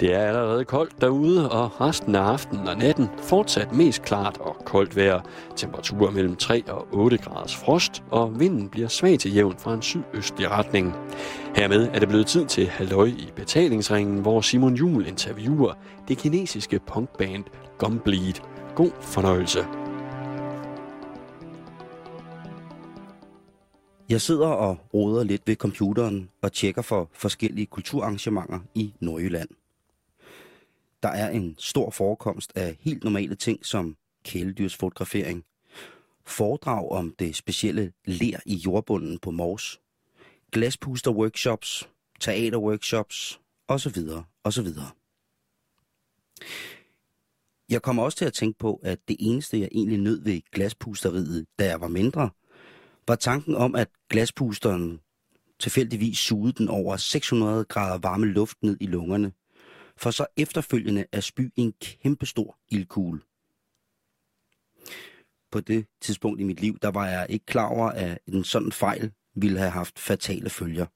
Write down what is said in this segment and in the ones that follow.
Det er allerede koldt derude, og resten af aftenen og natten fortsat mest klart og koldt vejr. Temperaturer mellem 3 og 8 graders frost, og vinden bliver svag til jævn fra en sydøstlig retning. Hermed er det blevet tid til Halløj i betalingsringen, hvor Simon Jul interviewer det kinesiske punkband Gumbleed. God fornøjelse. Jeg sidder og roder lidt ved computeren og tjekker for forskellige kulturarrangementer i Nordjylland. Der er en stor forekomst af helt normale ting som kæledyrsfotografering, foredrag om det specielle ler i jordbunden på Mors, glaspuster-workshops, teaterworkshops osv. osv. Jeg kommer også til at tænke på, at det eneste, jeg egentlig nød ved glaspusteriet, da jeg var mindre, var tanken om, at glaspusteren tilfældigvis sugede den over 600 grader varme luft ned i lungerne, for så efterfølgende at spy en kæmpestor ildkugle. På det tidspunkt i mit liv, der var jeg ikke klar over, at en sådan fejl ville have haft fatale følger.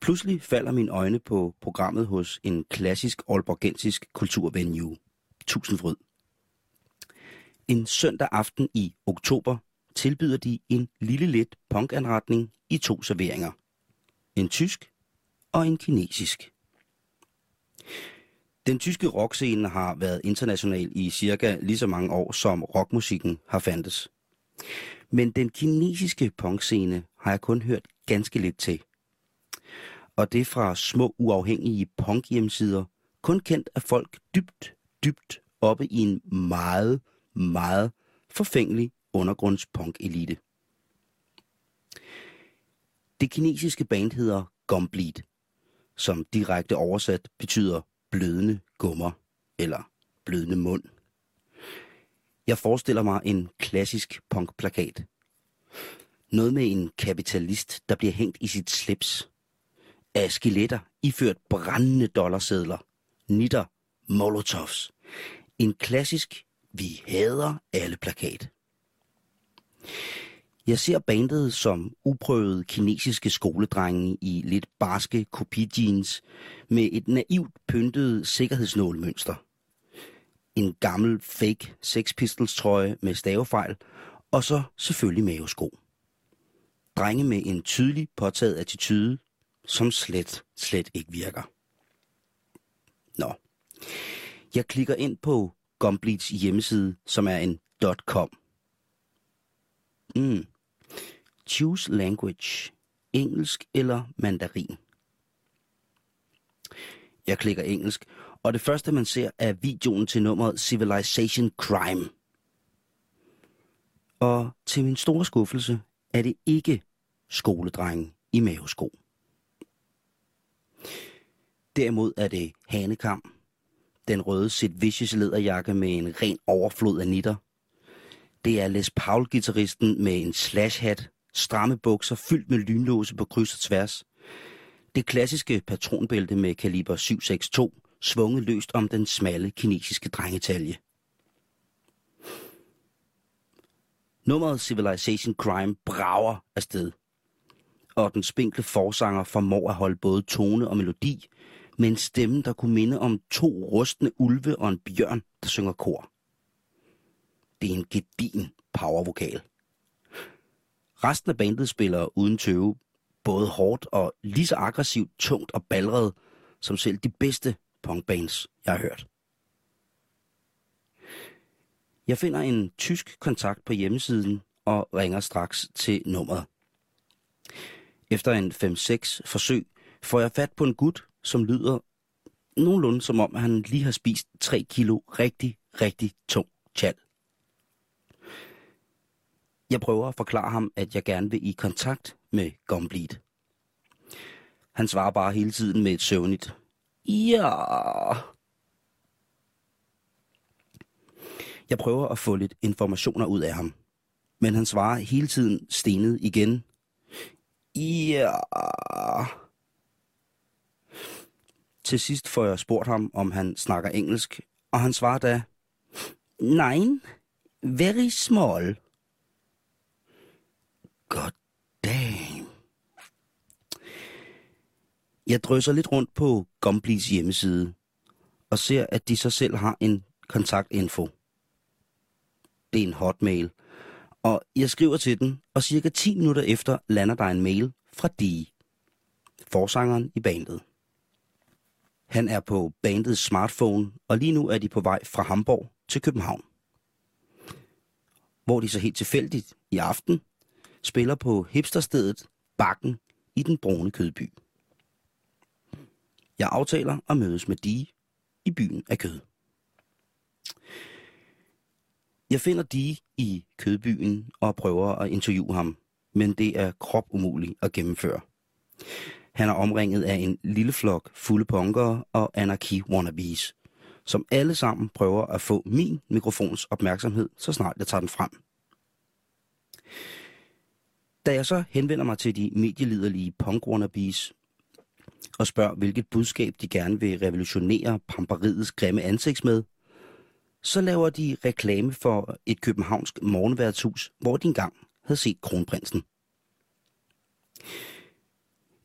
Pludselig falder mine øjne på programmet hos en klassisk olborgensisk kulturvenue, Tusindfryd. En søndag aften i oktober tilbyder de en lille let punkanretning i to serveringer. En tysk og en kinesisk. Den tyske rockscene har været international i cirka lige så mange år, som rockmusikken har fandtes. Men den kinesiske punkscene har jeg kun hørt ganske lidt til. Og det fra små uafhængige punkhjemsider, kun kendt af folk dybt, dybt oppe i en meget, meget forfængelig undergrundspunk-elite. Det kinesiske band hedder Gumbleed, som direkte oversat betyder blødende gummer eller blødende mund. Jeg forestiller mig en klassisk punkplakat. Noget med en kapitalist, der bliver hængt i sit slips. Af skeletter iført brændende dollarsedler. Nitter, molotovs. En klassisk, vi hader alle plakat. Jeg ser bandet som uprøvede kinesiske skoledrenge i lidt barske kopijeans med et naivt pyntet sikkerhedsnålmønster. En gammel fake Sex Pistols trøje med stavefejl, og så selvfølgelig mavesko. Drenge med en tydelig påtaget attitude, som slet, slet ikke virker. Nå. Jeg klikker ind på Gumbleeds hjemmeside, som er en .com. Mm. Choose language. Engelsk eller mandarin. Jeg klikker engelsk, og det første man ser er videoen til nummeret Civilization Crime. Og til min store skuffelse er det ikke skoledrenge i mavesko. Derimod er det hanekam, den røde sit Vicious lederjakke med en ren overflod af nitter. Det er Les Paul-gitarristen med en slash-hat, stramme bukser fyldt med lynlåse på kryds og tværs. Det klassiske patronbælte med kaliber 762 svunget løst om den smalle kinesiske drengetalje. Nummeret Civilization Crime brager afsted. Og den spinkle forsanger formår at holde både tone og melodi, med en stemme, der kunne minde om to rustne ulve og en bjørn, der synger kor. Det er en gedin powervokal. Resten af bandet spiller uden tøve, både hårdt og lige så aggressivt, tungt og ballret, som selv de bedste punkbands, jeg har hørt. Jeg finder en tysk kontakt på hjemmesiden og ringer straks til nummeret. Efter en 5-6 forsøg får jeg fat på en gut, som lyder nogenlunde som om, han lige har spist 3 kilo rigtig, rigtig tung chal. Jeg prøver at forklare ham, at jeg gerne vil i kontakt med Gumbleed. Han svarer bare hele tiden med et søvnigt. Ja. Jeg prøver at få lidt informationer ud af ham. Men han svarer hele tiden stenet igen. Ja. Til sidst får jeg spurgt ham, om han snakker engelsk, og han svarer da, Nein, very small. God damn. Jeg drøser lidt rundt på Gomblis hjemmeside og ser, at de så selv har en kontaktinfo. Det er en hotmail, og jeg skriver til den, og cirka 10 minutter efter lander der en mail fra Dee, forsangeren i bandet. Han er på bandets smartphone, og lige nu er de på vej fra Hamburg til København. Hvor de så helt tilfældigt i aften spiller på hipsterstedet Bakken i den brune kødby. Jeg aftaler at mødes med Dee i byen af kød. Jeg finder Dee i kødbyen og prøver at interviewe ham, men det er krop umuligt at gennemføre. Han er omringet af en lille flok fulde punkere og anarki-wannabes, som alle sammen prøver at få min mikrofons opmærksomhed, så snart jeg tager den frem. Da jeg så henvender mig til de medieliderlige punk wannabes og spørger, hvilket budskab de gerne vil revolutionere pamperiets grimme ansigts med, så laver de reklame for et københavnsk morgenværtshus, hvor de engang havde set kronprinsen.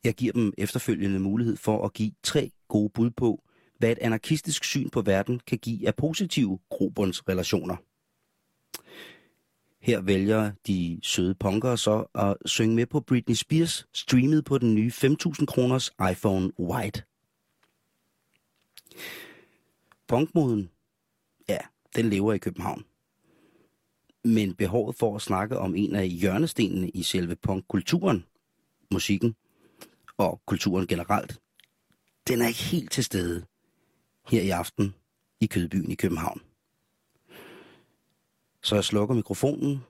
Jeg giver dem efterfølgende mulighed for at give tre gode bud på, hvad et anarkistisk syn på verden kan give af positive grobundsrelationer. Her vælger de søde punkere så at synge med på Britney Spears, streamet på den nye 5.000 kroners iPhone White. Punkmoden, ja, den lever i København. Men behovet for at snakke om en af hjørnestenene i selve punkkulturen, musikken og kulturen generelt, den er ikke helt til stede her i aften i Kødbyen i København. Så jeg slukker mikrofonen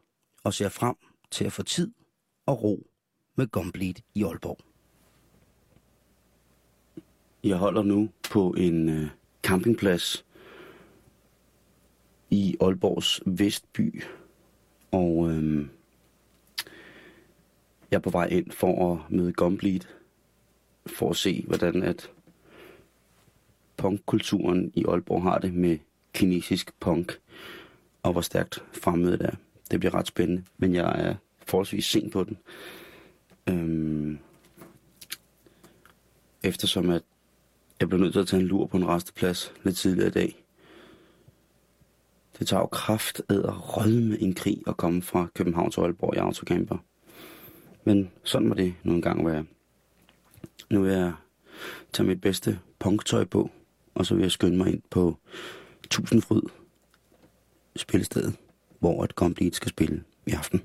og ser frem til at få tid og ro med Gumbleed i Aalborg. Jeg holder nu på en øh, campingplads i Aalborgs Vestby, og øh, jeg er på vej ind for at møde Gumbleed, for at se, hvordan at punkkulturen i Aalborg har det med kinesisk punk og hvor stærkt fremmødet er. Det bliver ret spændende, men jeg er forholdsvis sent på den. Øhm, eftersom at jeg blev nødt til at tage en lur på en resteplads lidt tidligere i dag. Det tager jo kraft ad at rødme en krig og komme fra København til Aalborg i autocamper. Men sådan må det nu engang være. Nu vil jeg tage mit bedste punktøj på, og så vil jeg skynde mig ind på Tusindfryd spillestedet, hvor et komplet skal spille i aften.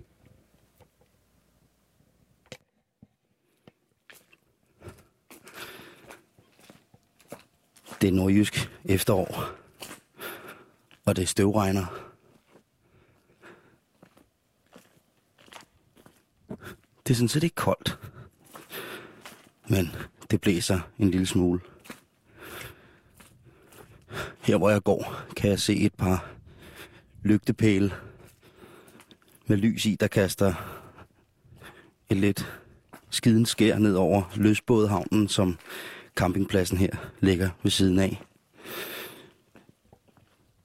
Det er nordjysk efterår, og det støvregner. Det er sådan set ikke koldt, men det blæser en lille smule. Her hvor jeg går, kan jeg se et par lygtepæle med lys i, der kaster et lidt skiden skær ned over løsbådehavnen, som campingpladsen her ligger ved siden af.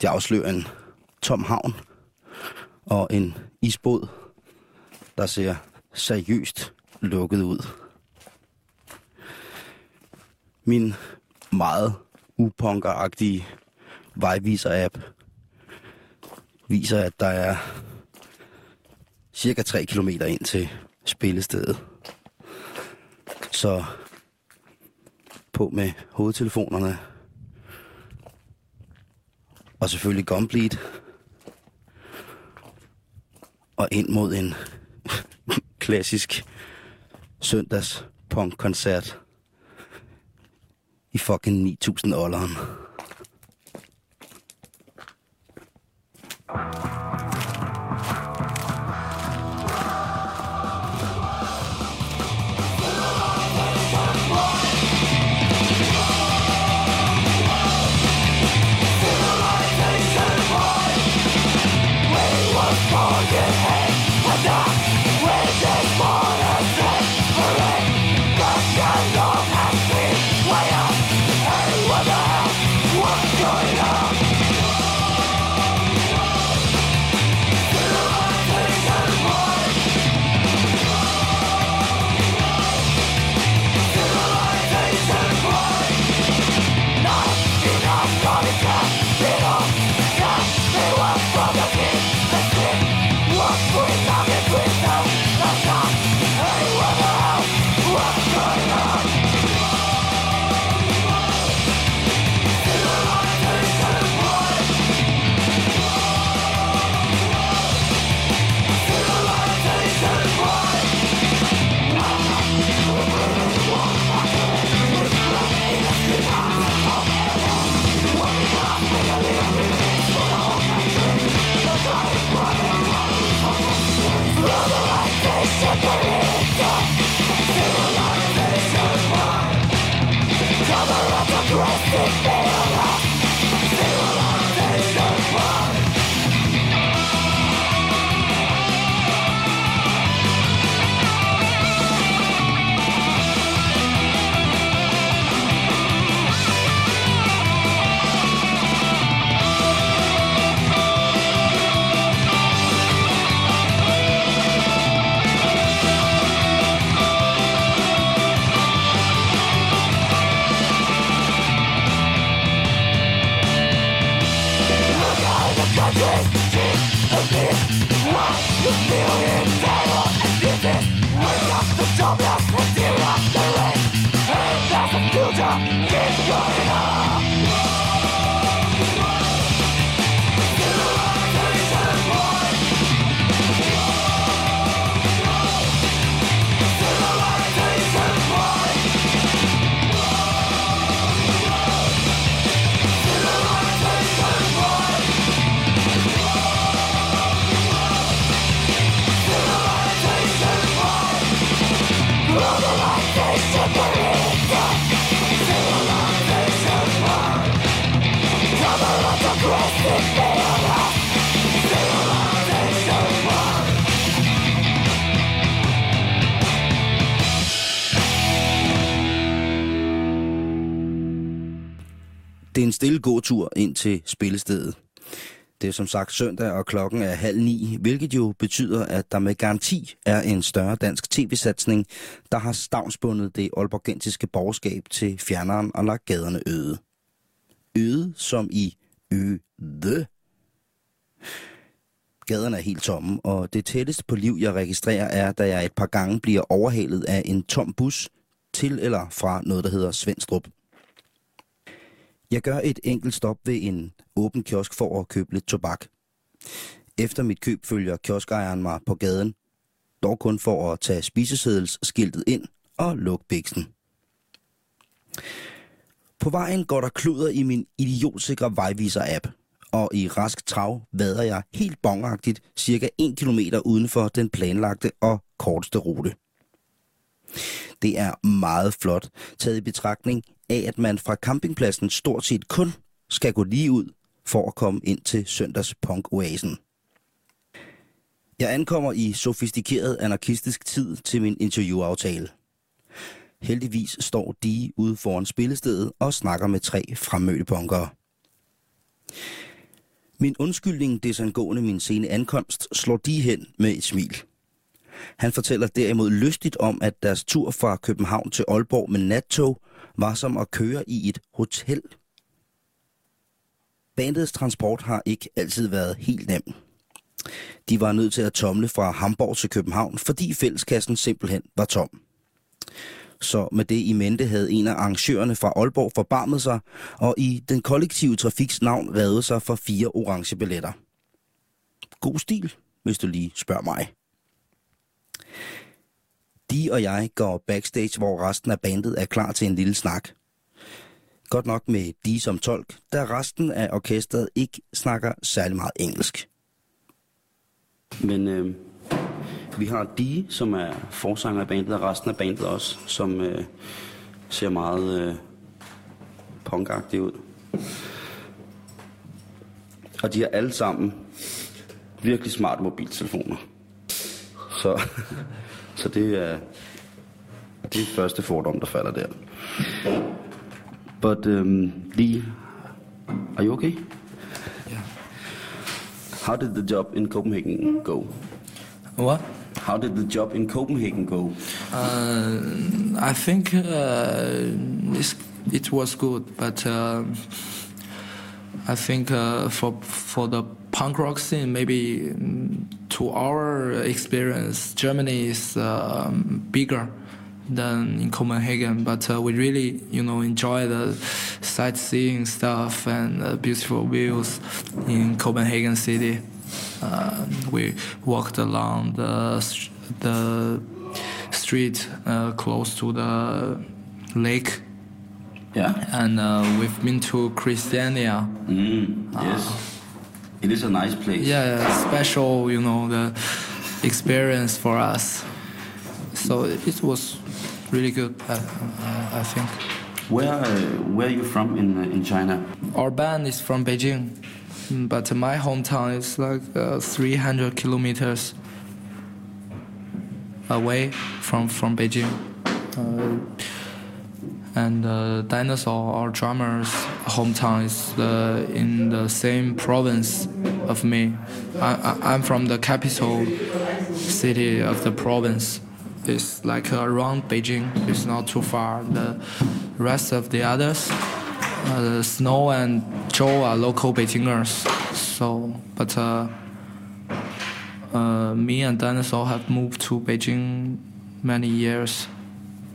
Det afslører en tom havn og en isbåd, der ser seriøst lukket ud. Min meget upunkeragtige vejviser-app viser, at der er cirka 3 km ind til spillestedet. Så på med hovedtelefonerne. Og selvfølgelig Gumbleed. Og ind mod en klassisk søndags punk-koncert i fucking 9000 Oh. Det er en stille gåtur ind til spillestedet. Det er som sagt søndag, og klokken er halv ni, hvilket jo betyder, at der med garanti er en større dansk tv-satsning, der har stavnsbundet det olborgensiske borgerskab til fjerneren og lagt gaderne øde. Øde som i øde. Gaderne er helt tomme, og det tætteste på liv, jeg registrerer, er, da jeg et par gange bliver overhalet af en tom bus til eller fra noget, der hedder Svendstrup. Jeg gør et enkelt stop ved en åben kiosk for at købe lidt tobak. Efter mit køb følger kioskejeren mig på gaden, dog kun for at tage spisesedelsskiltet ind og lukke biksen. På vejen går der kluder i min idiotsikre vejviser-app, og i rask trav vader jeg helt bongagtigt cirka 1 km uden for den planlagte og korteste rute. Det er meget flot, taget i betragtning af, at man fra campingpladsen stort set kun skal gå lige ud for at komme ind til søndags punk-oasen. Jeg ankommer i sofistikeret anarkistisk tid til min interviewaftale. Heldigvis står de ude foran spillestedet og snakker med tre fremmødte bunkere. Min undskyldning desangående min sene ankomst slår de hen med et smil. Han fortæller derimod lystigt om, at deres tur fra København til Aalborg med nattog var som at køre i et hotel. Bandets transport har ikke altid været helt nem. De var nødt til at tomle fra Hamburg til København, fordi fælleskassen simpelthen var tom. Så med det i mente havde en af arrangørerne fra Aalborg forbarmet sig, og i den kollektive trafiks navn redde sig for fire orange billetter. God stil, hvis du lige spørger mig. De og jeg går backstage, hvor resten af bandet er klar til en lille snak. Godt nok med de som tolk, da resten af orkestret ikke snakker særlig meget engelsk. Men øh, vi har de, som er forsanger af bandet, og resten af bandet også, som øh, ser meget øh, punkagtige ud. Og de har alle sammen virkelig smarte mobiltelefoner. Så Så det er det første fordom, der falder der. But um, Lee, are you okay? Yeah. How did the job in Copenhagen go? What? How did the job in Copenhagen go? Uh, I think uh, it was good, but uh, I think uh, for for the punk rock scene, maybe to our experience, Germany is um, bigger than in Copenhagen, but uh, we really, you know, enjoy the sightseeing stuff and uh, beautiful views in Copenhagen city. Uh, we walked along the the street uh, close to the lake. Yeah, and uh, we've been to Christiania. Mm, yes it is a nice place. Yeah, special, you know, the experience for us. So it was really good, I, I think. Where uh, where are you from in uh, in China? Our band is from Beijing, but my hometown is like uh, 300 kilometers away from from Beijing. Uh, and uh, Dinosaur, our drummer's hometown, is uh, in the same province of me. I, I'm from the capital city of the province. It's like around Beijing. It's not too far. The rest of the others, uh, Snow and Joe are local Beijingers. So, but uh, uh, me and Dinosaur have moved to Beijing many years.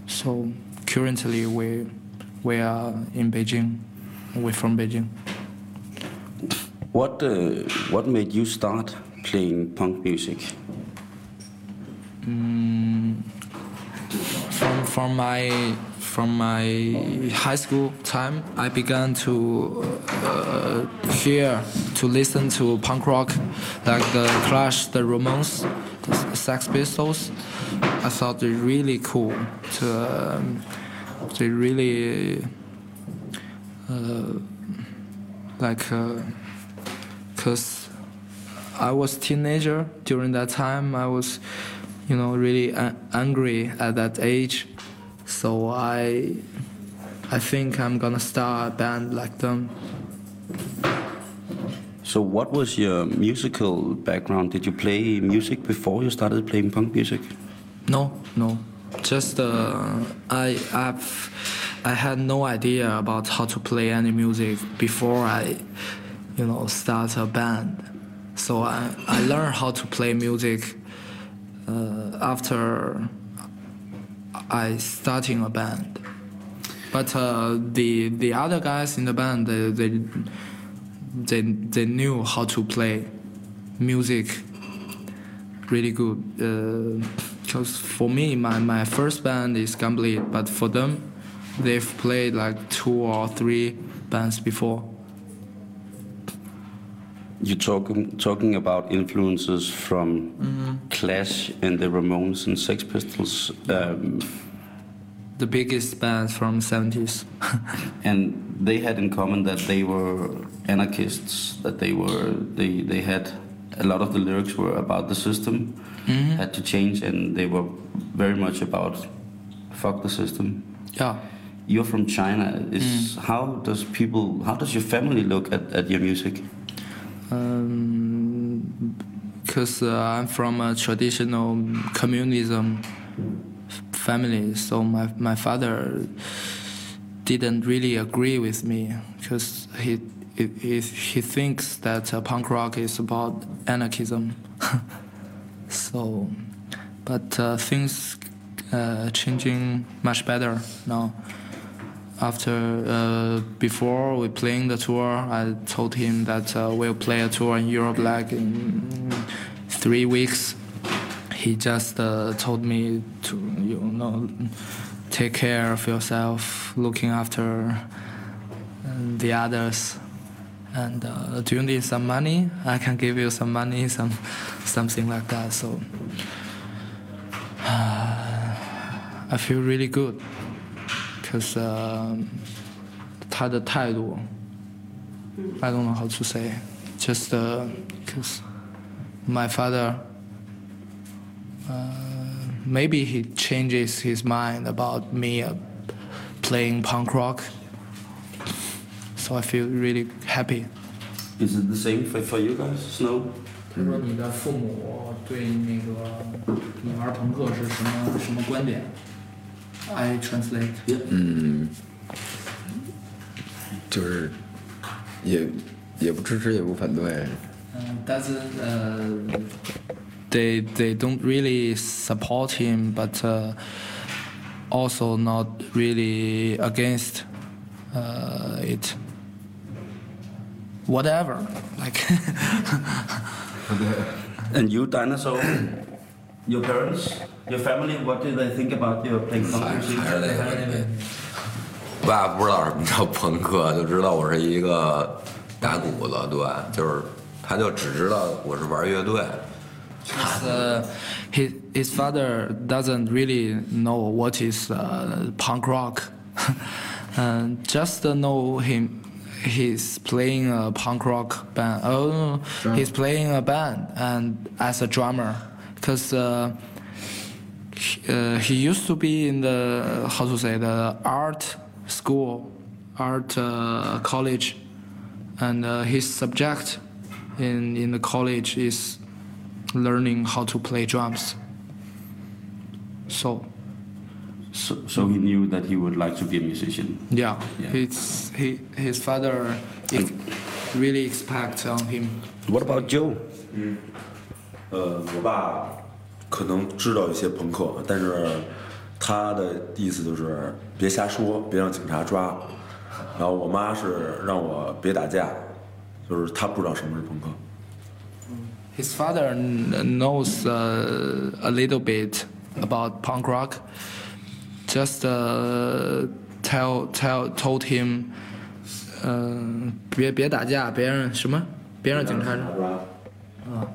So currently we we are in Beijing. We're from Beijing. What uh, what made you start playing punk music? Mm, from from my from my high school time, I began to uh, hear to listen to punk rock, like the Clash, the Ramones, the Sex Pistols. I thought they really cool. To um, they really uh, like because I was teenager during that time. I was you know really angry at that age so i i think i'm gonna start a band like them. So what was your musical background? Did you play music before you started playing punk music? No no. Just uh, i i've i had no idea about how to play any music before i you know start a band. So i i learned how to play music uh, after I starting a band. But uh, the the other guys in the band they they they, they knew how to play music really good. Because uh, for me, my, my first band is Gambleed, but for them, they've played like two or three bands before you're talking talking about influences from mm-hmm. Clash and the Ramones and Sex Pistols. Um, the biggest bands from 70s. and they had in common that they were anarchists. That they were they they had a lot of the lyrics were about the system mm-hmm. had to change, and they were very much about fuck the system. Yeah. You're from China. Is mm. how does people how does your family look at, at your music? Because um, uh, I'm from a traditional communism family, so my my father didn't really agree with me because he, he he thinks that uh, punk rock is about anarchism. so, but uh, things uh, changing much better now after uh, before we playing the tour, I told him that uh, we'll play a tour in Europe like in three weeks. He just uh, told me to you know take care of yourself, looking after uh, the others. And uh, do you need some money? I can give you some money, some something like that. So I feel really good because uh, 他的态度，I don't know how to say, just because uh, my father, uh, maybe he changes his mind about me uh, playing punk rock, so I feel really happy. Is it the same for for you guys, Snow? 他说：“你的父母对那个你玩朋克是什么什么观点？” I translate. 嗯，就是也也不支持，也不反对。嗯，doesn't uh, they they don't really support him, but uh, also not really against uh, it. Whatever, like. and you, dinosaur, your parents. Your family, what do they think about your playing punk music? 还是那个，爸不知道什么叫朋克，就知道我是一个打鼓的，对，就是他就只知道我是玩乐队。Uh, his his father doesn't really know what is uh, punk rock. and just know him. He's playing a punk rock band. Oh, he's playing a band and as a drummer, because uh, he, uh, he used to be in the how to say the art school, art uh, college, and uh, his subject in in the college is learning how to play drums. So So, so he knew that he would like to be a musician. yeah, Yeah. His, he, his father ex- really expect on him. What about Joe? 呃，我爸可能知道一些朋克，但是他的意思就是别瞎说，别让警察抓。然后我妈是让我别打架，就是他不知道什么是朋克。His father kn- knows uh, a little bit about punk rock. Just uh, tell tell told him, 呃，别别打架，别让什么，别让警察抓。呃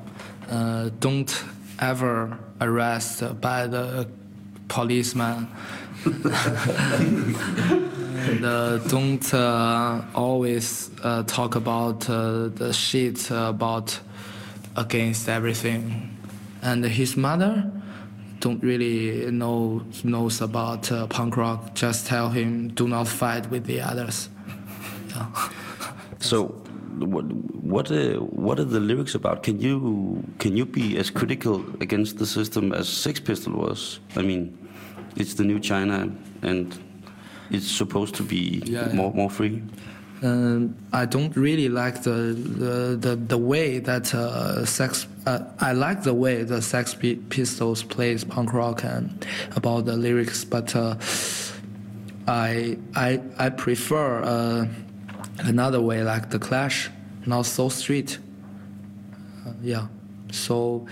，don't ever arrest by the policeman. and uh, don't uh, always uh, talk about uh, the shit about against everything. And his mother don't really know knows about uh, punk rock. Just tell him do not fight with the others. Yeah. So, what what uh, what are the lyrics about? Can you can you be as critical against the system as Sex Pistol was? I mean, it's the new China, and it's supposed to be Yeah, more more free. Um, I don't really like the the, the, the way that uh, Sex. Uh, I like the way the Sex Pistols plays punk rock and about the lyrics, but uh, I I I prefer uh, another way like the Clash, not so street. Uh, yeah, so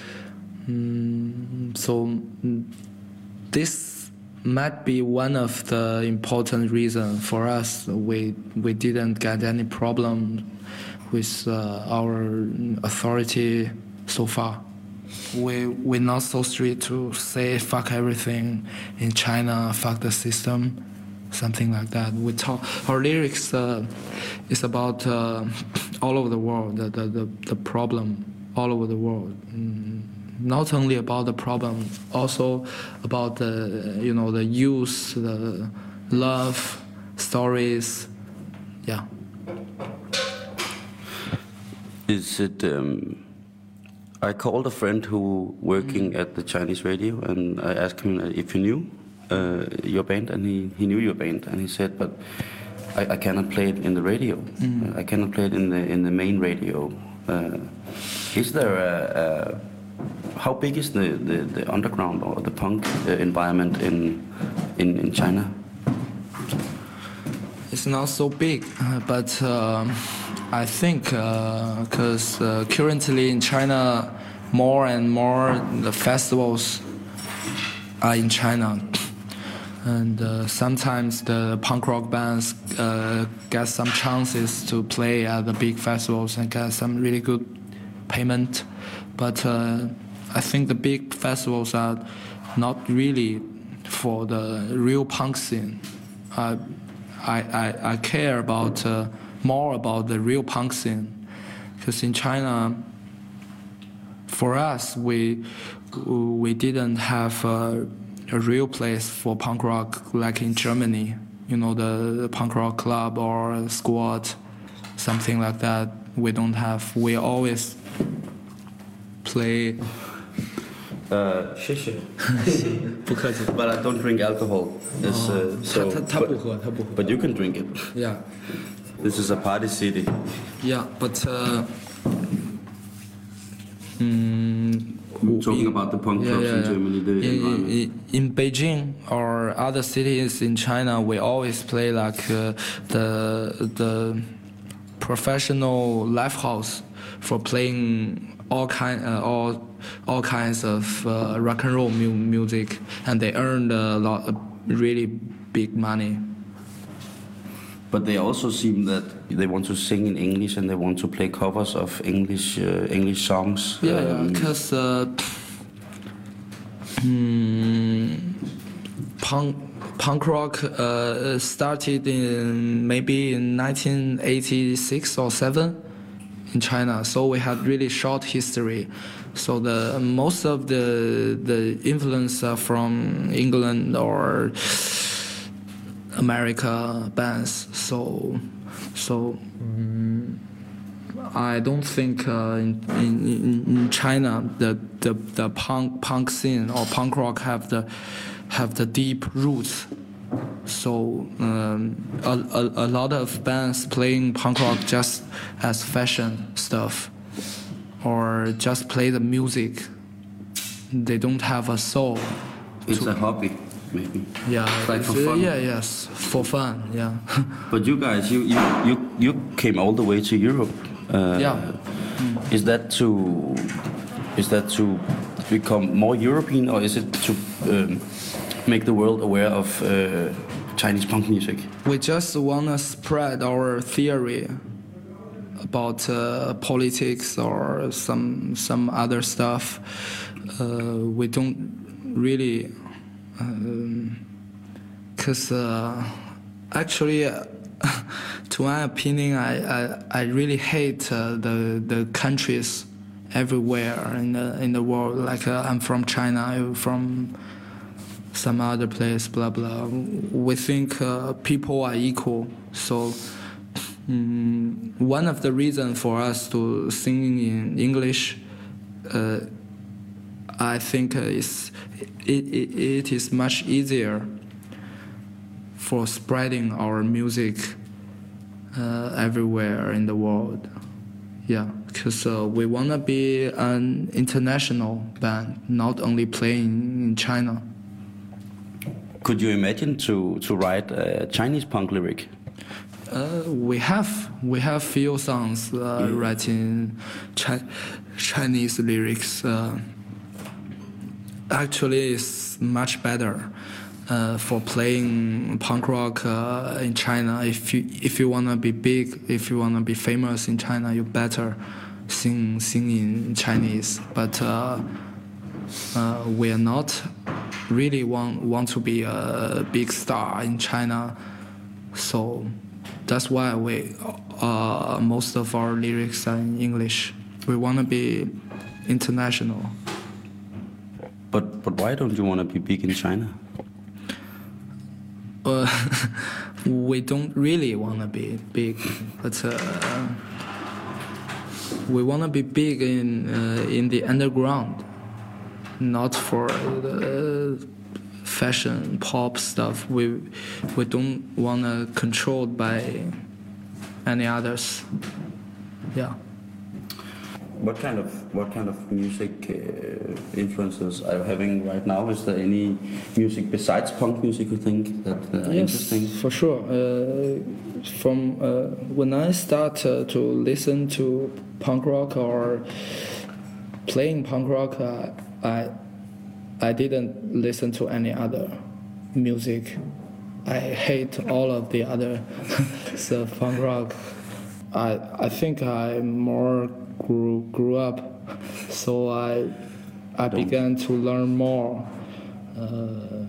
mm, so mm, this might be one of the important reason for us. We we didn't get any problem with uh, our authority so far. We we're not so strict to say fuck everything in China fuck the system something like that we talk our lyrics uh, is about uh, all over the world the, the, the, problem all over the world mm, not only about the problem, also about the you know the youth, the love stories. Yeah. Is it? Um, I called a friend who working at the Chinese radio, and I asked him if he knew uh, your band, and he, he knew your band, and he said, but I, I cannot play it in the radio. I cannot play it in the in the main radio. Uh, is there a, a how big is the, the, the underground or the punk uh, environment in, in in China? It's not so big, uh, but um, I think because uh, currently in China, more and more the festivals are in China, and uh, sometimes the punk rock bands uh, get some chances to play at the big festivals and get some really good payment. But uh, I think the big festivals are not really for the real punk scene. Uh, I, I, I care about uh, more about the real punk scene because in China, for us, we we didn't have a, a real place for punk rock like in Germany. You know, the, the punk rock club or squad, something like that. We don't have. We always play. Uh, 谢谢。不客气。 But I don't drink alcohol. It's, uh, 他 so, 他他 but- 不喝，他不喝。 But you can drink it. Yeah. This is a party city. Yeah, but uh, mm, we're talking about the punk clubs in Germany, the in, in, in Beijing or other cities in China, we always play like uh, the the professional live house for playing all kind uh, all all kinds of uh, rock and roll mu- music, and they earned a lot, really big money. But they also seem that they want to sing in English and they want to play covers of English uh, English songs. Yeah, Um, because uh, mm, punk punk rock uh, started in maybe in 1986 or 7 in China. So we had really short history. So the most of the the influence are from England or America bands. So so mm, I don't think uh, in, in in China the, the the punk punk scene or punk rock have the have the deep roots. So um, a, a, a lot of bands playing punk rock just as fashion stuff, or just play the music. They don't have a soul. It's to- a hobby, maybe. Yeah, like for it's- fun. Yeah, yes, for fun. Yeah. But you guys, you you you, you came all the way to Europe. Uh, Yeah. Is that to is that to become more European, or is it to um, make the world aware of uh, Chinese punk music? We just want to spread our theory about uh, politics or some some other stuff. Uh, we don't really, because uh, actually, uh, to my opinion, I I, I really hate uh, the the countries everywhere in the in the world. Like uh, I'm from China, I'm from some other place, blah blah. We think uh, people are equal. So mm, one of the reasons for us to sing in English, uh, I think is it, it, it is much easier for spreading our music uh, everywhere in the world. Yeah, because uh, we want to be an international band, not only playing in China. Could you imagine to to write a Chinese punk lyric? Uh, we have we have few songs uh, writing chi- Chinese lyrics. Uh, actually, it's much better uh, for playing punk rock uh, in China. If you if you wanna be big, if you wanna be famous in China, you better sing sing in Chinese. But uh, uh, we are not really want want to be a big star in China, so that's why we uh, most of our lyrics are in English. We want to be international. But but why don't you want to be big in China? Uh, we don't really want to be big, but uh, we want to be big in uh, in the underground, not for the fashion pop stuff. We we don't want to controlled by any others. Yeah. What kind of what kind of music uh, influences are you having right now? Is there any music besides punk music you think that uh, are interesting? for sure. Uh, from uh, when I start uh, to listen to punk rock or playing punk rock, uh, I I didn't listen to any other music. I hate all of the other stuff, punk rock. I I think I'm more grew grew up, so I I began to learn more. Uh,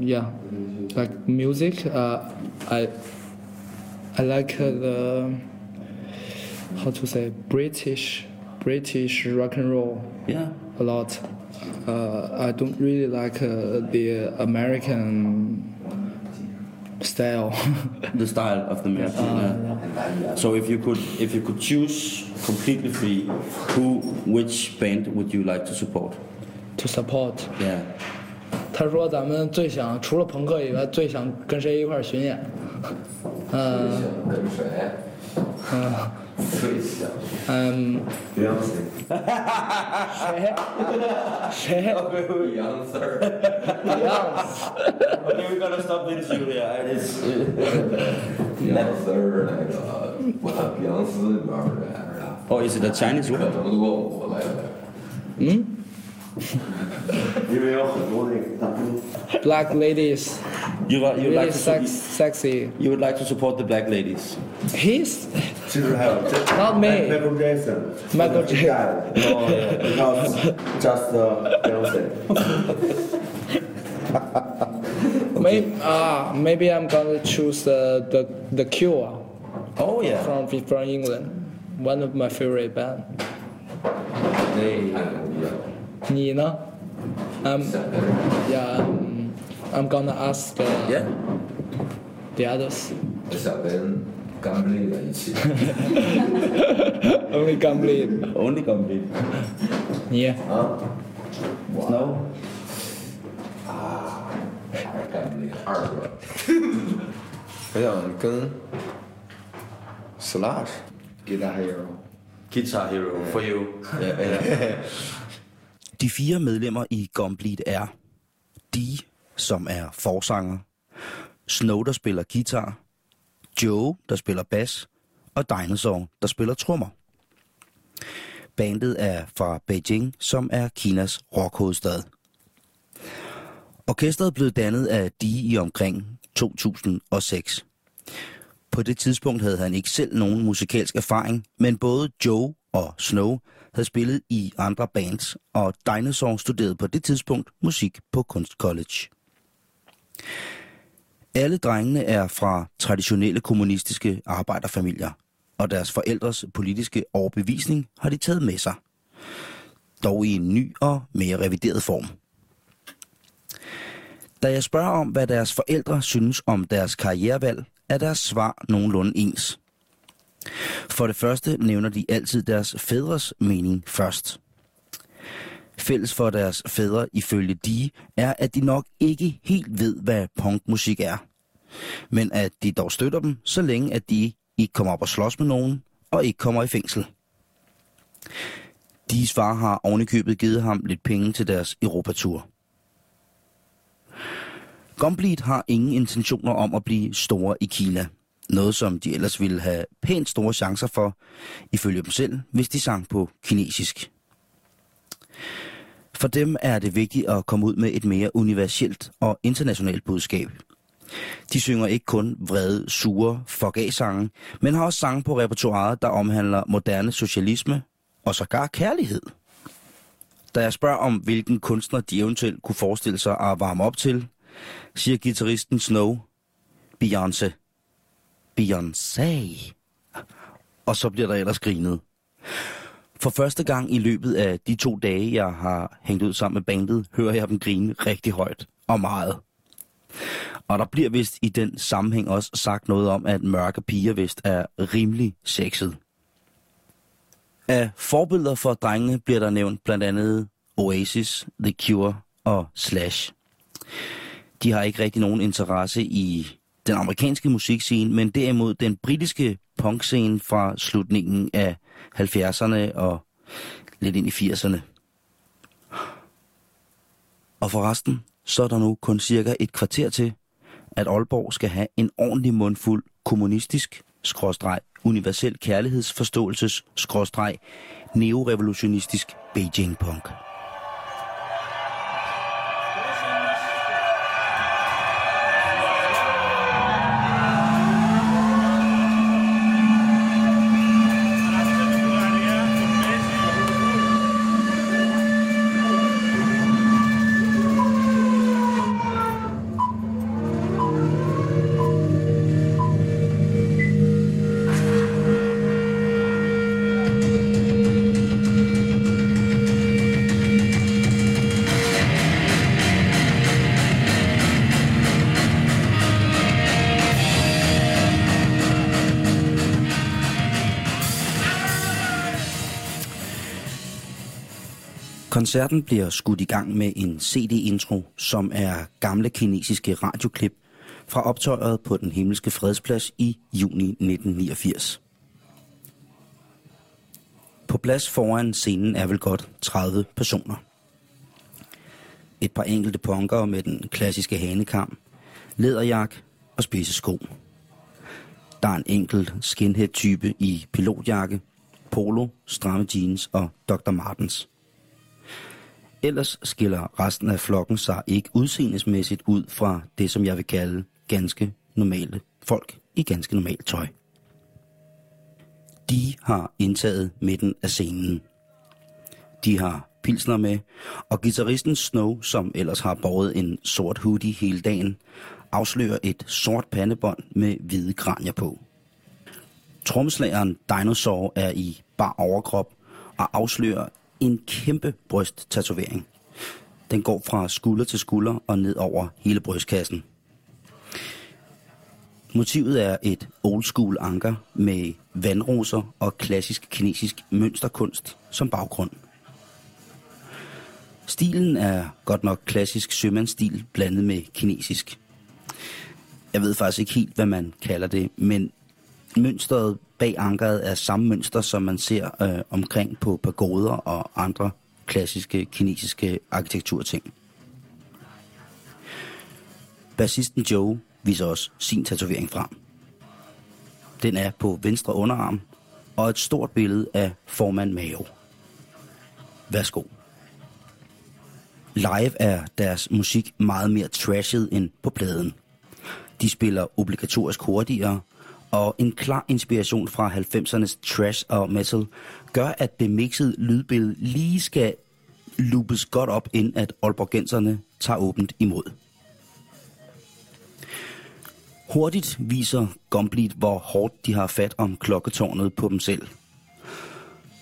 yeah, like music. Uh, I I like uh, the how to say British British rock and roll Yeah. a lot. Uh, I don't really like uh, the American style. The style of the music. yeah. So if you could if you could choose completely free, who which band would you like to support? to support. Yeah. 他说咱们最想除了朋克以外，最想跟谁一块儿巡演？嗯跟谁？ 嗯最想嗯，谁？谁？杨四儿。样 Okay, we gotta stop the interview here. It's, 杨四儿那个，我看碧昂斯你知道是谁是吧？ oh, is it a Chinese 可 group? 能多我来来。嗯因为有很多那个大叔。 ，Black Ladies You would you would really like to sex su- sexy. you would like to support the black ladies? He's to help. Not me. Michael Jackson. Michael Jackson. No, no, because just uh, Beyonce. maybe, uh, maybe I'm gonna choose uh, the the Cure. Oh yeah. From from England, one of my favorite band. They, yeah. 你呢？Um, yeah, um, I'm gonna ask the, yeah. the others. Seven. 想跟甘布利的一起。 Only complete. Only complete. 你啊， No. 还是甘布利二个。我想跟 Slash Guitar Hero。 Guitar Hero for you. Yeah, yeah. De fire medlemmer i Gombleed er Dee, som er forsanger, Snow, der spiller guitar, Joe, der spiller bas, og Dinosaur, der spiller trommer. Bandet er fra Beijing, som er Kinas rockhovedstad. Orkestret blev dannet af de i omkring 2006. På det tidspunkt havde han ikke selv nogen musikalsk erfaring, men både Joe og Snow havde spillet i andre bands, og Dinosaur studerede på det tidspunkt musik på Kunstcollege. Alle drengene er fra traditionelle kommunistiske arbejderfamilier, og deres forældres politiske overbevisning har de taget med sig. Dog i en ny og mere revideret form. Da jeg spørger om, hvad deres forældre synes om deres karrierevalg, er deres svar nogenlunde ens. For det første nævner de altid deres fædres mening først. Fælles for deres fædre ifølge de er, at de nok ikke helt ved, hvad punkmusik er. Men at de dog støtter dem, så længe at de ikke kommer op og slås med nogen, og ikke kommer i fængsel. Dis far har ovenikøbet givet ham lidt penge til deres Europatur. Gombleed har ingen intentioner om at blive store i Kina. Noget, som de ellers ville have pænt store chancer for, ifølge dem selv, hvis de sang på kinesisk. For dem er det vigtigt at komme ud med et mere universelt og internationalt budskab. De synger ikke kun vrede, sure fuck sange men har også sange på repertoiret, der omhandler moderne socialisme og sågar kærlighed. Da jeg spørger om, hvilken kunstner de eventuelt kunne forestille sig at varme op til, siger gitarristen Snow, Beyoncé. Beyoncé. Og så bliver der ellers grinet. For første gang i løbet af de to dage, jeg har hængt ud sammen med bandet, hører jeg dem grine rigtig højt og meget. Og der bliver vist i den sammenhæng også sagt noget om, at mørke piger vist er rimelig sexet. Af forbilleder for drengene bliver der nævnt blandt andet Oasis, The Cure og Slash. De har ikke rigtig nogen interesse i den amerikanske musikscene, men derimod den britiske punkscene fra slutningen af 70'erne og lidt ind i 80'erne. Og forresten, så er der nu kun cirka et kvarter til, at Aalborg skal have en ordentlig mundfuld kommunistisk, skråstreg, universel kærlighedsforståelses, skråstreg, neorevolutionistisk Beijing-punk. Koncerten bliver skudt i gang med en CD-intro, som er gamle kinesiske radioklip fra optøjet på den himmelske fredsplads i juni 1989. På plads foran scenen er vel godt 30 personer. Et par enkelte punkere med den klassiske hanekam, læderjak og spidse sko. Der er en enkelt skinhead-type i pilotjakke, polo, stramme jeans og Dr. Martens. Ellers skiller resten af flokken sig ikke udseendesmæssigt ud fra det, som jeg vil kalde ganske normale folk i ganske normalt tøj. De har indtaget midten af scenen. De har pilsner med, og gitarristen Snow, som ellers har båret en sort hoodie hele dagen, afslører et sort pandebånd med hvide kranier på. Tromslageren Dinosaur er i bar overkrop og afslører en kæmpe brysttatovering. Den går fra skulder til skulder og ned over hele brystkassen. Motivet er et old school anker med vandroser og klassisk kinesisk mønsterkunst som baggrund. Stilen er godt nok klassisk sømandsstil blandet med kinesisk. Jeg ved faktisk ikke helt, hvad man kalder det, men mønstret bag ankeret er samme mønster, som man ser øh, omkring på pagoder og andre klassiske kinesiske arkitekturting. Bassisten Joe viser os sin tatovering frem. Den er på venstre underarm og et stort billede af formand Mao. Værsgo. Live er deres musik meget mere trashet end på pladen. De spiller obligatorisk hurtigere, og en klar inspiration fra 90'ernes trash og metal gør, at det mixede lydbillede lige skal loopes godt op, ind at Aalborgenserne tager åbent imod. Hurtigt viser Gumbleed, hvor hårdt de har fat om klokketårnet på dem selv.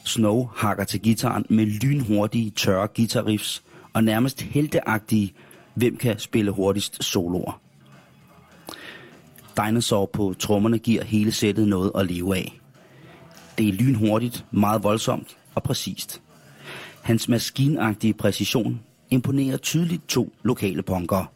Snow hakker til gitaren med lynhurtige, tørre guitarriffs og nærmest helteagtige, hvem kan spille hurtigst soloer. Dinosaur på trommerne giver hele sættet noget at leve af. Det er lynhurtigt, meget voldsomt og præcist. Hans maskinagtige præcision imponerer tydeligt to lokale punkere.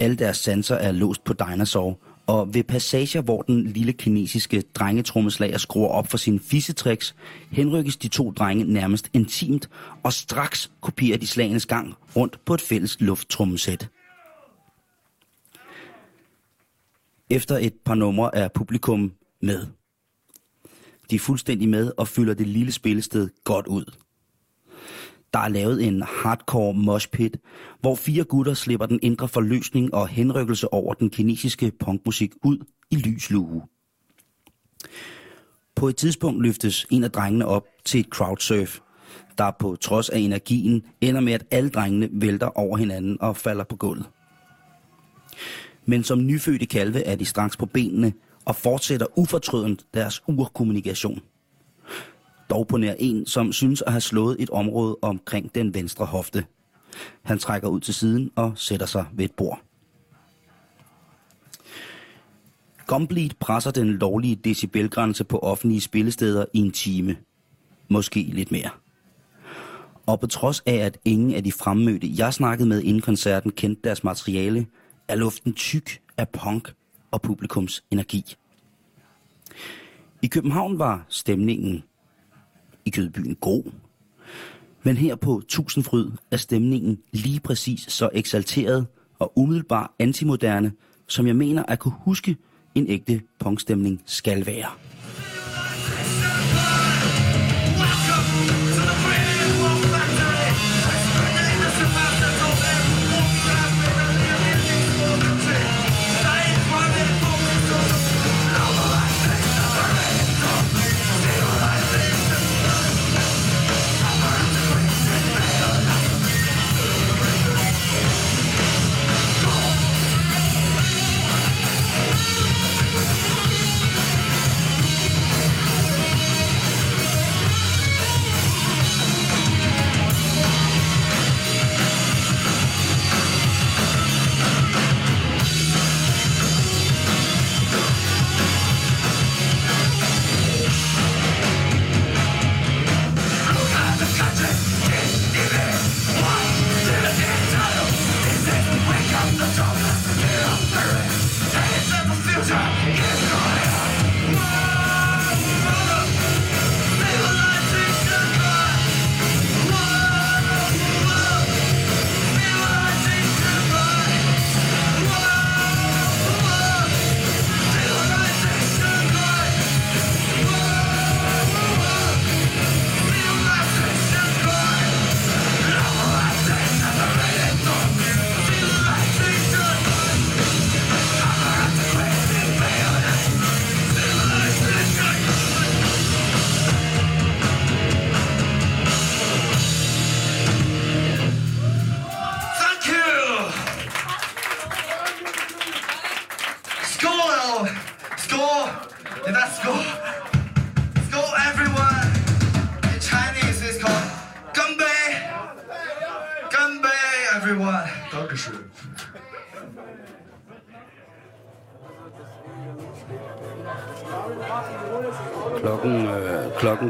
Alle deres sanser er låst på Dinosaur, og ved passager, hvor den lille kinesiske drengetrommeslager skruer op for sine fissetricks, henrykkes de to drenge nærmest intimt, og straks kopierer de slagenes gang rundt på et fælles lufttrommesæt. Efter et par numre er publikum med. De er fuldstændig med og fylder det lille spillested godt ud. Der er lavet en hardcore moshpit, hvor fire gutter slipper den indre forløsning og henrykkelse over den kinesiske punkmusik ud i lys lue. På et tidspunkt løftes en af drengene op til et crowdsurf, der på trods af energien ender med, at alle drengene vælter over hinanden og falder på gulvet. Men som nyfødte kalve er de straks på benene og fortsætter ufortrødent deres urkommunikation. Dog på nær en, som synes at have slået et område omkring den venstre hofte. Han trækker ud til siden og sætter sig ved et bord. Gumbleed presser den lovlige decibelgrænse på offentlige spillesteder i en time. Måske lidt mere. Og på trods af, at ingen af de fremmødte, jeg snakkede med inden koncerten, kendte deres materiale, er luften tyk af punk og publikums energi. I København var stemningen i Kødbyen god. Men her på Tusindfryd er stemningen lige præcis så eksalteret og umiddelbart antimoderne, som jeg mener at kunne huske en ægte punkstemning skal være.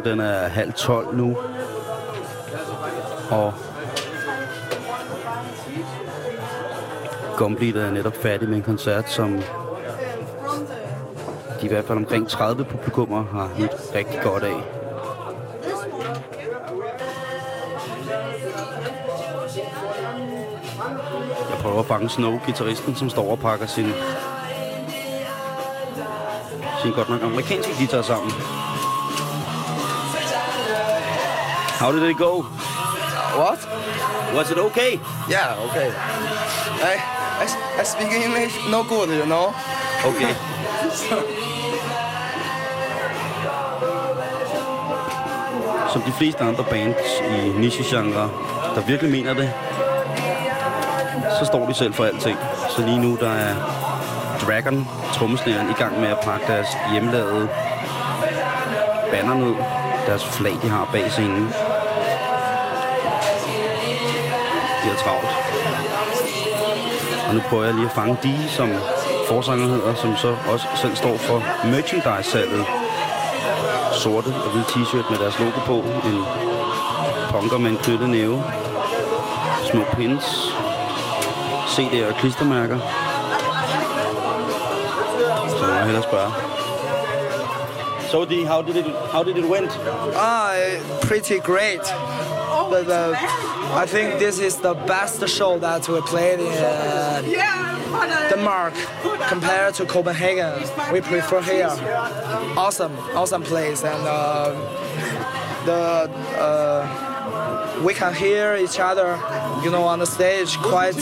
Den er halv tolv nu. Og Gumbleed er netop færdig med en koncert, som de i hvert fald omkring 30 publikummer har nyt rigtig godt af. Jeg prøver at fange Snow, gitarristen, som står og pakker sin, sin godt nok amerikanske guitar sammen. How did it go? What? Was it okay? Yeah, okay. I, I, I speak English no good, you know. Okay. Som de fleste andre bands i niche-genre, der virkelig mener det, så står de selv for alting. Så lige nu der er Dragon, trommeslæren, i gang med at pakke deres hjemlavede banner ned. Deres flag, de har bag scenen. Og nu prøver jeg lige at fange de, som forsangeren hedder, som så også selv står for merchandise-salget. Sorte og hvide t-shirt med deres logo på. En punker med en knyttet næve. Små pins. CD'er og klistermærker. Så må jeg hellere spørge. So, D, how did it, how did it went? Ah, eh, pretty great. But uh, I think this is the best show that we played in uh, Denmark compared to Copenhagen. We prefer here. Awesome, awesome place, and uh, the uh, we can hear each other, you know, on the stage quite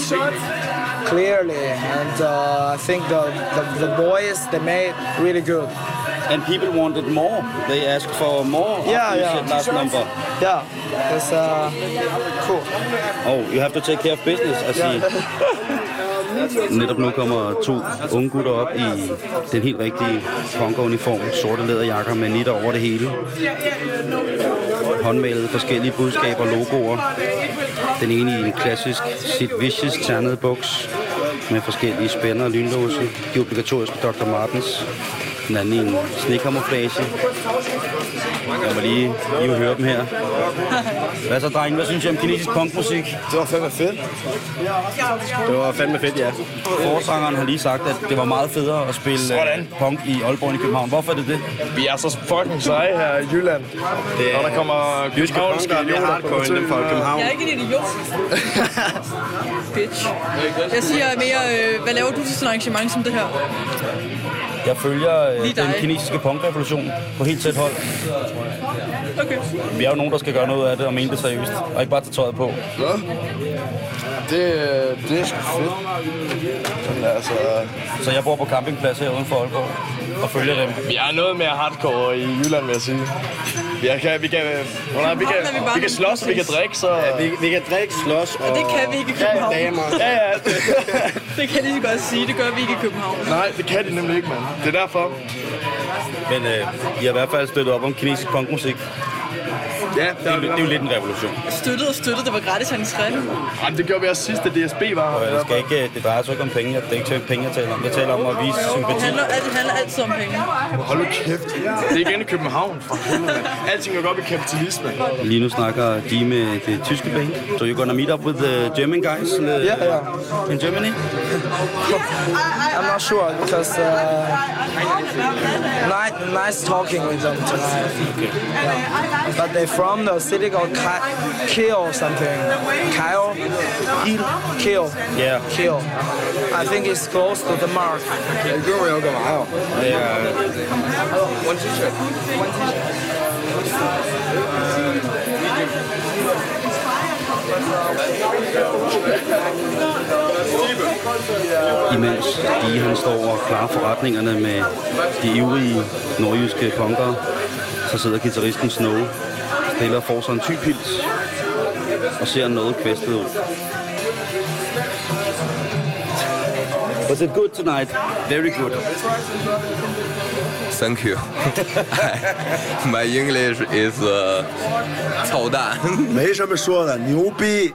clearly, and uh, I think the, the the boys they made really good. And people wanted more. They asked for more Yeah, yeah. last number. Yeah, it's uh, cool. Oh, you have to take care of business, I see. Netop nu kommer to unge gutter op i den helt rigtige punkeruniform, sorte læderjakker med nitter over det hele. Håndmalede forskellige budskaber og logoer. Den ene i en klassisk Sid Vicious ternet buks med forskellige spænder og lynlåse. De obligatoriske Dr. Martens. Den anden i en snekamuflage. Jeg må lige, lige høre dem her. Hvad så, drenge? Hvad synes I om kinesisk punkmusik? Det var fandme fedt. Det var fandme fedt, ja. Forsangeren har lige sagt, at det var meget federe at spille Sådan. øh, punk i Aalborg end i København. Hvorfor er det det? Vi er så fucking seje her i Jylland. Det er, og der kommer Jyske københavnske det er idioter hardcore på end dem fra. København. Jeg er ikke en idiot. Bitch. Jeg siger mere, øh, hvad laver du til sådan et arrangement som det her? Jeg følger øh, den kinesiske punkrevolution på helt tæt hold. Okay. Vi er jo nogen, der skal gøre noget af det og mene det seriøst. Og ikke bare tage tøjet på. Nå. Det, det er sgu fedt. Sådan altså... Så jeg bor på campingplads her uden for Aalborg og følger dem. Vi er noget mere hardcore i Jylland, vil jeg sige. Vi kan, vi kan, under, vi kan, vi kan slås, vi kan drikke, så... Vi, vi kan drikke, slås og... Og det kan vi ikke i København. damer. Ja, ja. Det kan jeg lige så godt sige. Det gør vi ikke i København. Nej, det kan de nemlig ikke, mand. Det er derfor. Men øh, I har i hvert fald støttet op om kinesisk punkmusik. Ja, Det er, jo, det er jo lidt en revolution. Støttet og støttet. Det var gratis entré. Jamen, det gjorde vi også sidst, da DSB var her. det, skal ikke, det drejer sig ikke om penge. Det er ikke penge, jeg taler om. Jeg taler om at vise Det sympati. handler, det handler altid om penge. Hold nu kæft. Det er igen i København, for helvede. Alting går op i kapitalisme. Lige nu snakker de med det tyske band. So you're gonna meet up with the German guys uh, Yeah, yeah. in Germany? I'm not sure because uh, nice, nice talking with them tonight. Yeah. But they're from the city called Ki- Kiel or something. Kyle? Kiel? Kiel. Yeah. Kiel. I think it's close to the mark. Det gjorde jeg jo ikke meget. Det er, One t-shirt. imens de han står og klarer forretningerne med de ivrige nordjyske punkere, så sidder gitarristen Snow stille og får sig en typils og ser noget kvæstet ud. Was it good tonight? Very good. Thank you. My English is uh, 操蛋，没什么说的，牛逼，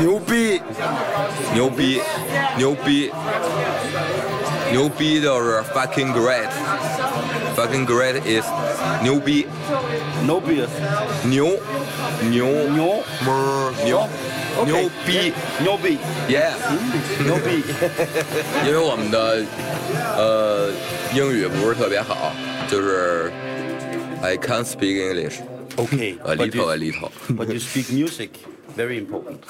牛逼，牛逼，牛逼，牛逼就是 fucking great。Fucking great is 牛逼，No beer. 牛牛牛么牛牛逼牛逼 beer.，yeah。No beer. 因为我们的呃英语不是特别好，就是 I can't speak English okay. a little a little。but you speak music. Very important.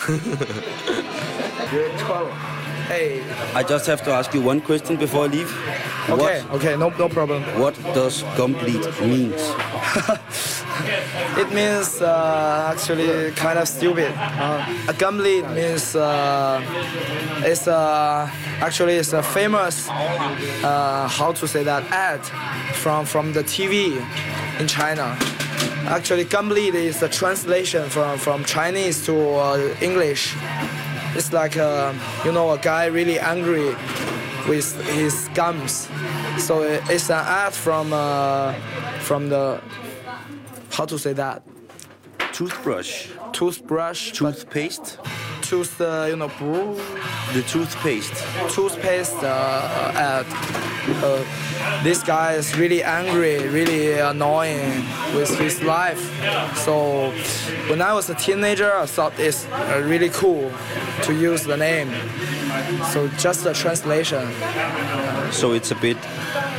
Hey, I just have to ask you one question before I leave. okay, What, okay, no, no problem. what does complete means? It means uh, actually kind of stupid. Uh, a lead means uh, it's uh, actually it's a famous uh, how to say that ad from from the TV in China. Actually, complete is a translation from from Chinese to uh, English. It's like uh, you know a guy really angry with his gums. So it's an ad from uh, from the how to say that Toothbrush. toothbrush, but Tooth uh, you know The toothpaste. toothpaste uh. Uh, this guy is really angry, really annoying with his life. So when I was a teenager, I thought it's uh, really cool to use the name. So just a translation. So it's a bit,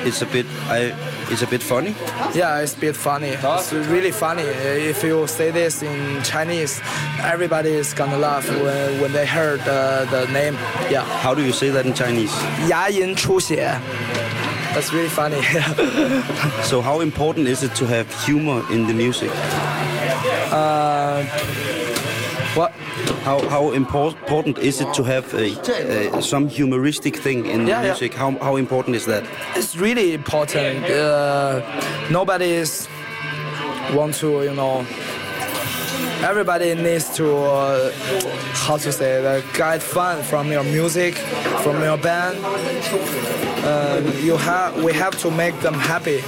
it's a bit, I, it's a bit funny. Yeah, it's a bit funny. It's really funny. If you say this in Chinese, everybody is gonna laugh when, when they heard uh, the name. Yeah. How do you say that in Chinese? 牙龈出血. That's really funny. So how important is it to have humor in the music? uh, what? How how important is it to have a, uh, some humoristic thing in Yeah, the yeah. music? How how important is that? It's really important. Uh, nobody is want to, you know. Everybody needs to, uh, how to say, that, get fun from your music, from your band. Uh, you have, we have to make them happy.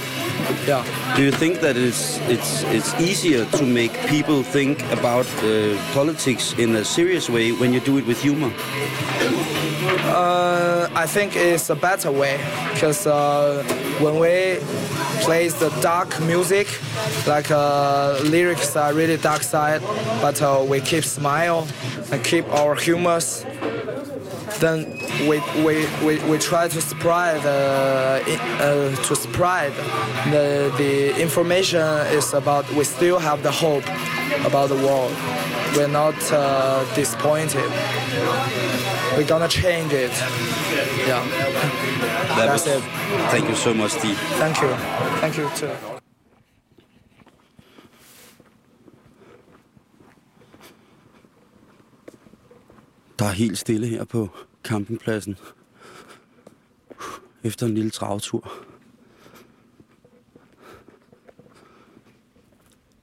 Yeah. Do you think that it's it's it's easier to make people think about uh, politics in a serious way when you do it with humor? Uh, I think it's a better way because uh, when we play the dark music, like uh, lyrics are really dark side, but uh, we keep smile and keep our humors. Then we, we, we, we try to spread uh, uh, to spread the, the information is about we still have the hope about the world. We're not uh, disappointed. We're gonna change it. Yeah. That That's was- it. Thank you so much, Steve. Thank you. Thank you too. Der er helt stille her på campingpladsen. Efter en lille travtur.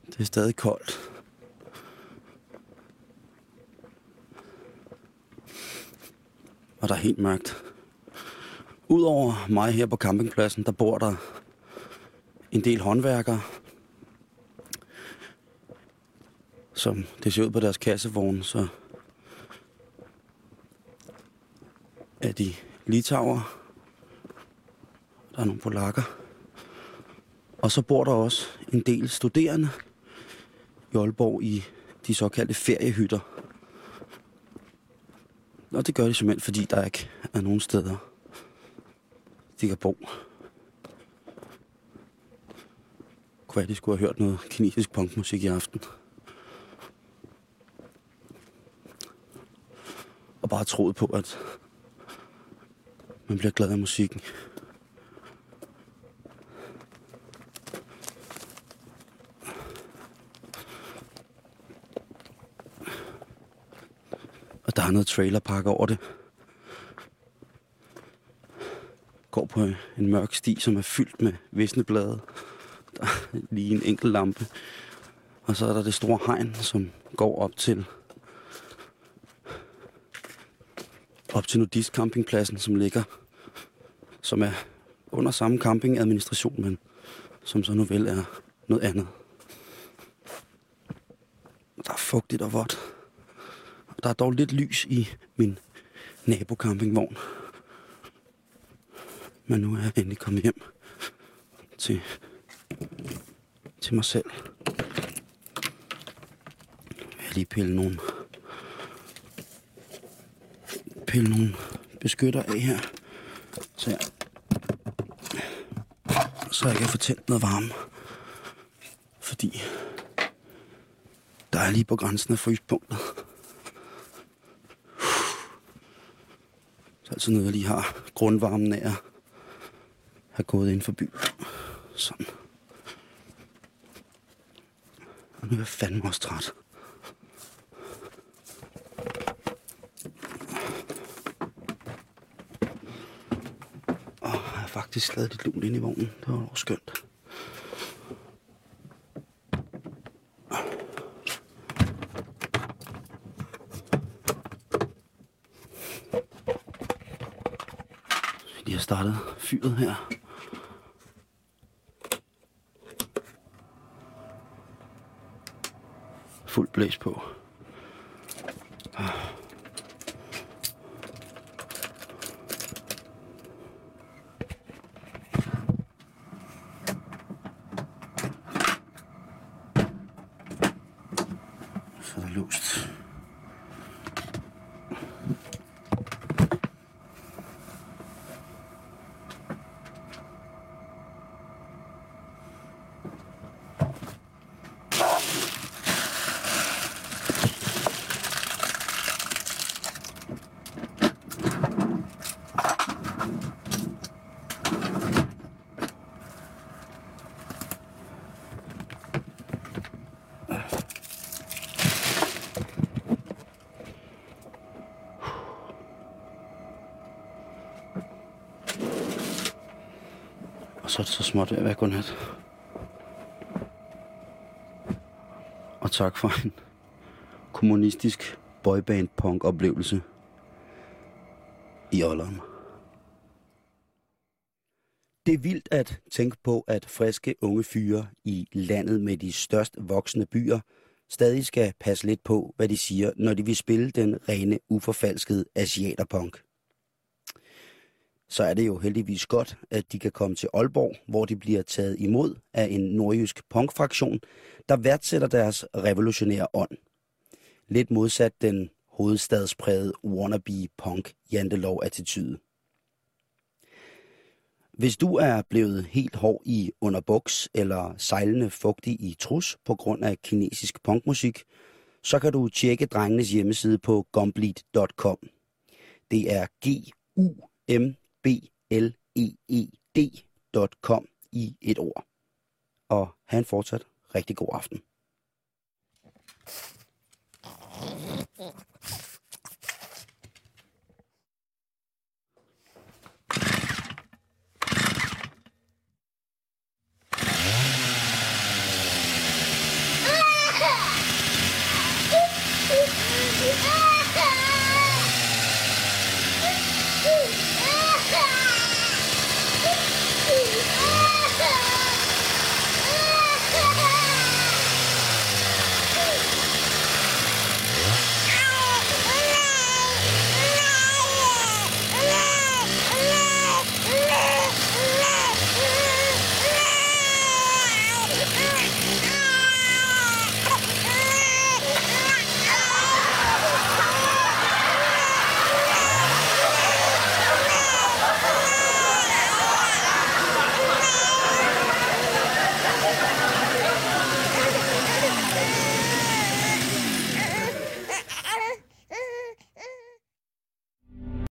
Det er stadig koldt. Og der er helt mørkt. Udover mig her på campingpladsen, der bor der en del håndværkere, som det ser ud på deres kassevogn, så er de litauer. Der er nogle polakker. Og så bor der også en del studerende i Aalborg i de såkaldte feriehytter. Og det gør de simpelthen, fordi der ikke er nogen steder, de kan bo. Kunne være, de skulle have hørt noget kinesisk punkmusik i aften. Og bare troet på, at man bliver glad af musikken. Er noget trailerpark over det. Går på en mørk sti, som er fyldt med visneblade. Der er lige en enkelt lampe. Og så er der det store hegn, som går op til op til nudistcampingpladsen, som ligger, som er under samme campingadministration, men som så nu vel er noget andet. Der er fugtigt og vådt. Der er dog lidt lys i min nabocampingvogn. Men nu er jeg endelig kommet hjem til, til mig selv. Jeg vil lige pille nogle, pille nogle beskytter af her. Så jeg, så jeg kan få tændt noget varme. Fordi der er lige på grænsen af fryspunktet. Altid noget, jeg lige har grundvarmen af at have gået ind for byen. Sådan. Og nu er jeg fandme også træt. Og jeg har faktisk lavet lidt lun ind i vognen. Det var også skønt. Startet fyret her. Fuld blæs på. Så er der lust. Og så er det så småt ved at godnat. Og tak for en kommunistisk boyband punk oplevelse i ålderen. Det er vildt at tænke på, at friske unge fyre i landet med de størst voksne byer stadig skal passe lidt på, hvad de siger, når de vil spille den rene, uforfalskede asiaterpunk så er det jo heldigvis godt, at de kan komme til Aalborg, hvor de bliver taget imod af en nordjysk punkfraktion, der værdsætter deres revolutionære ånd. Lidt modsat den hovedstadsprægede wannabe punk jantelov-attitude. Hvis du er blevet helt hård i underbuks eller sejlende fugtig i trus på grund af kinesisk punkmusik, så kan du tjekke drengenes hjemmeside på gumbleed.com. Det er g u m bled.com i et ord. Og have en fortsat rigtig god aften.